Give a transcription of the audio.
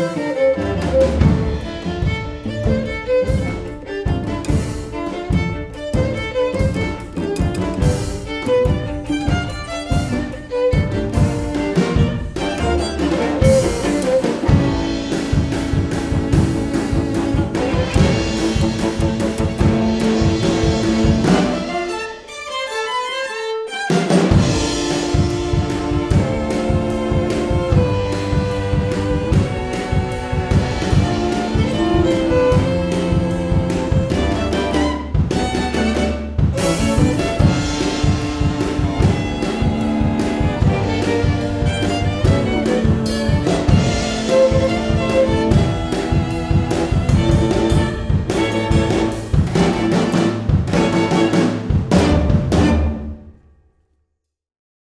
Música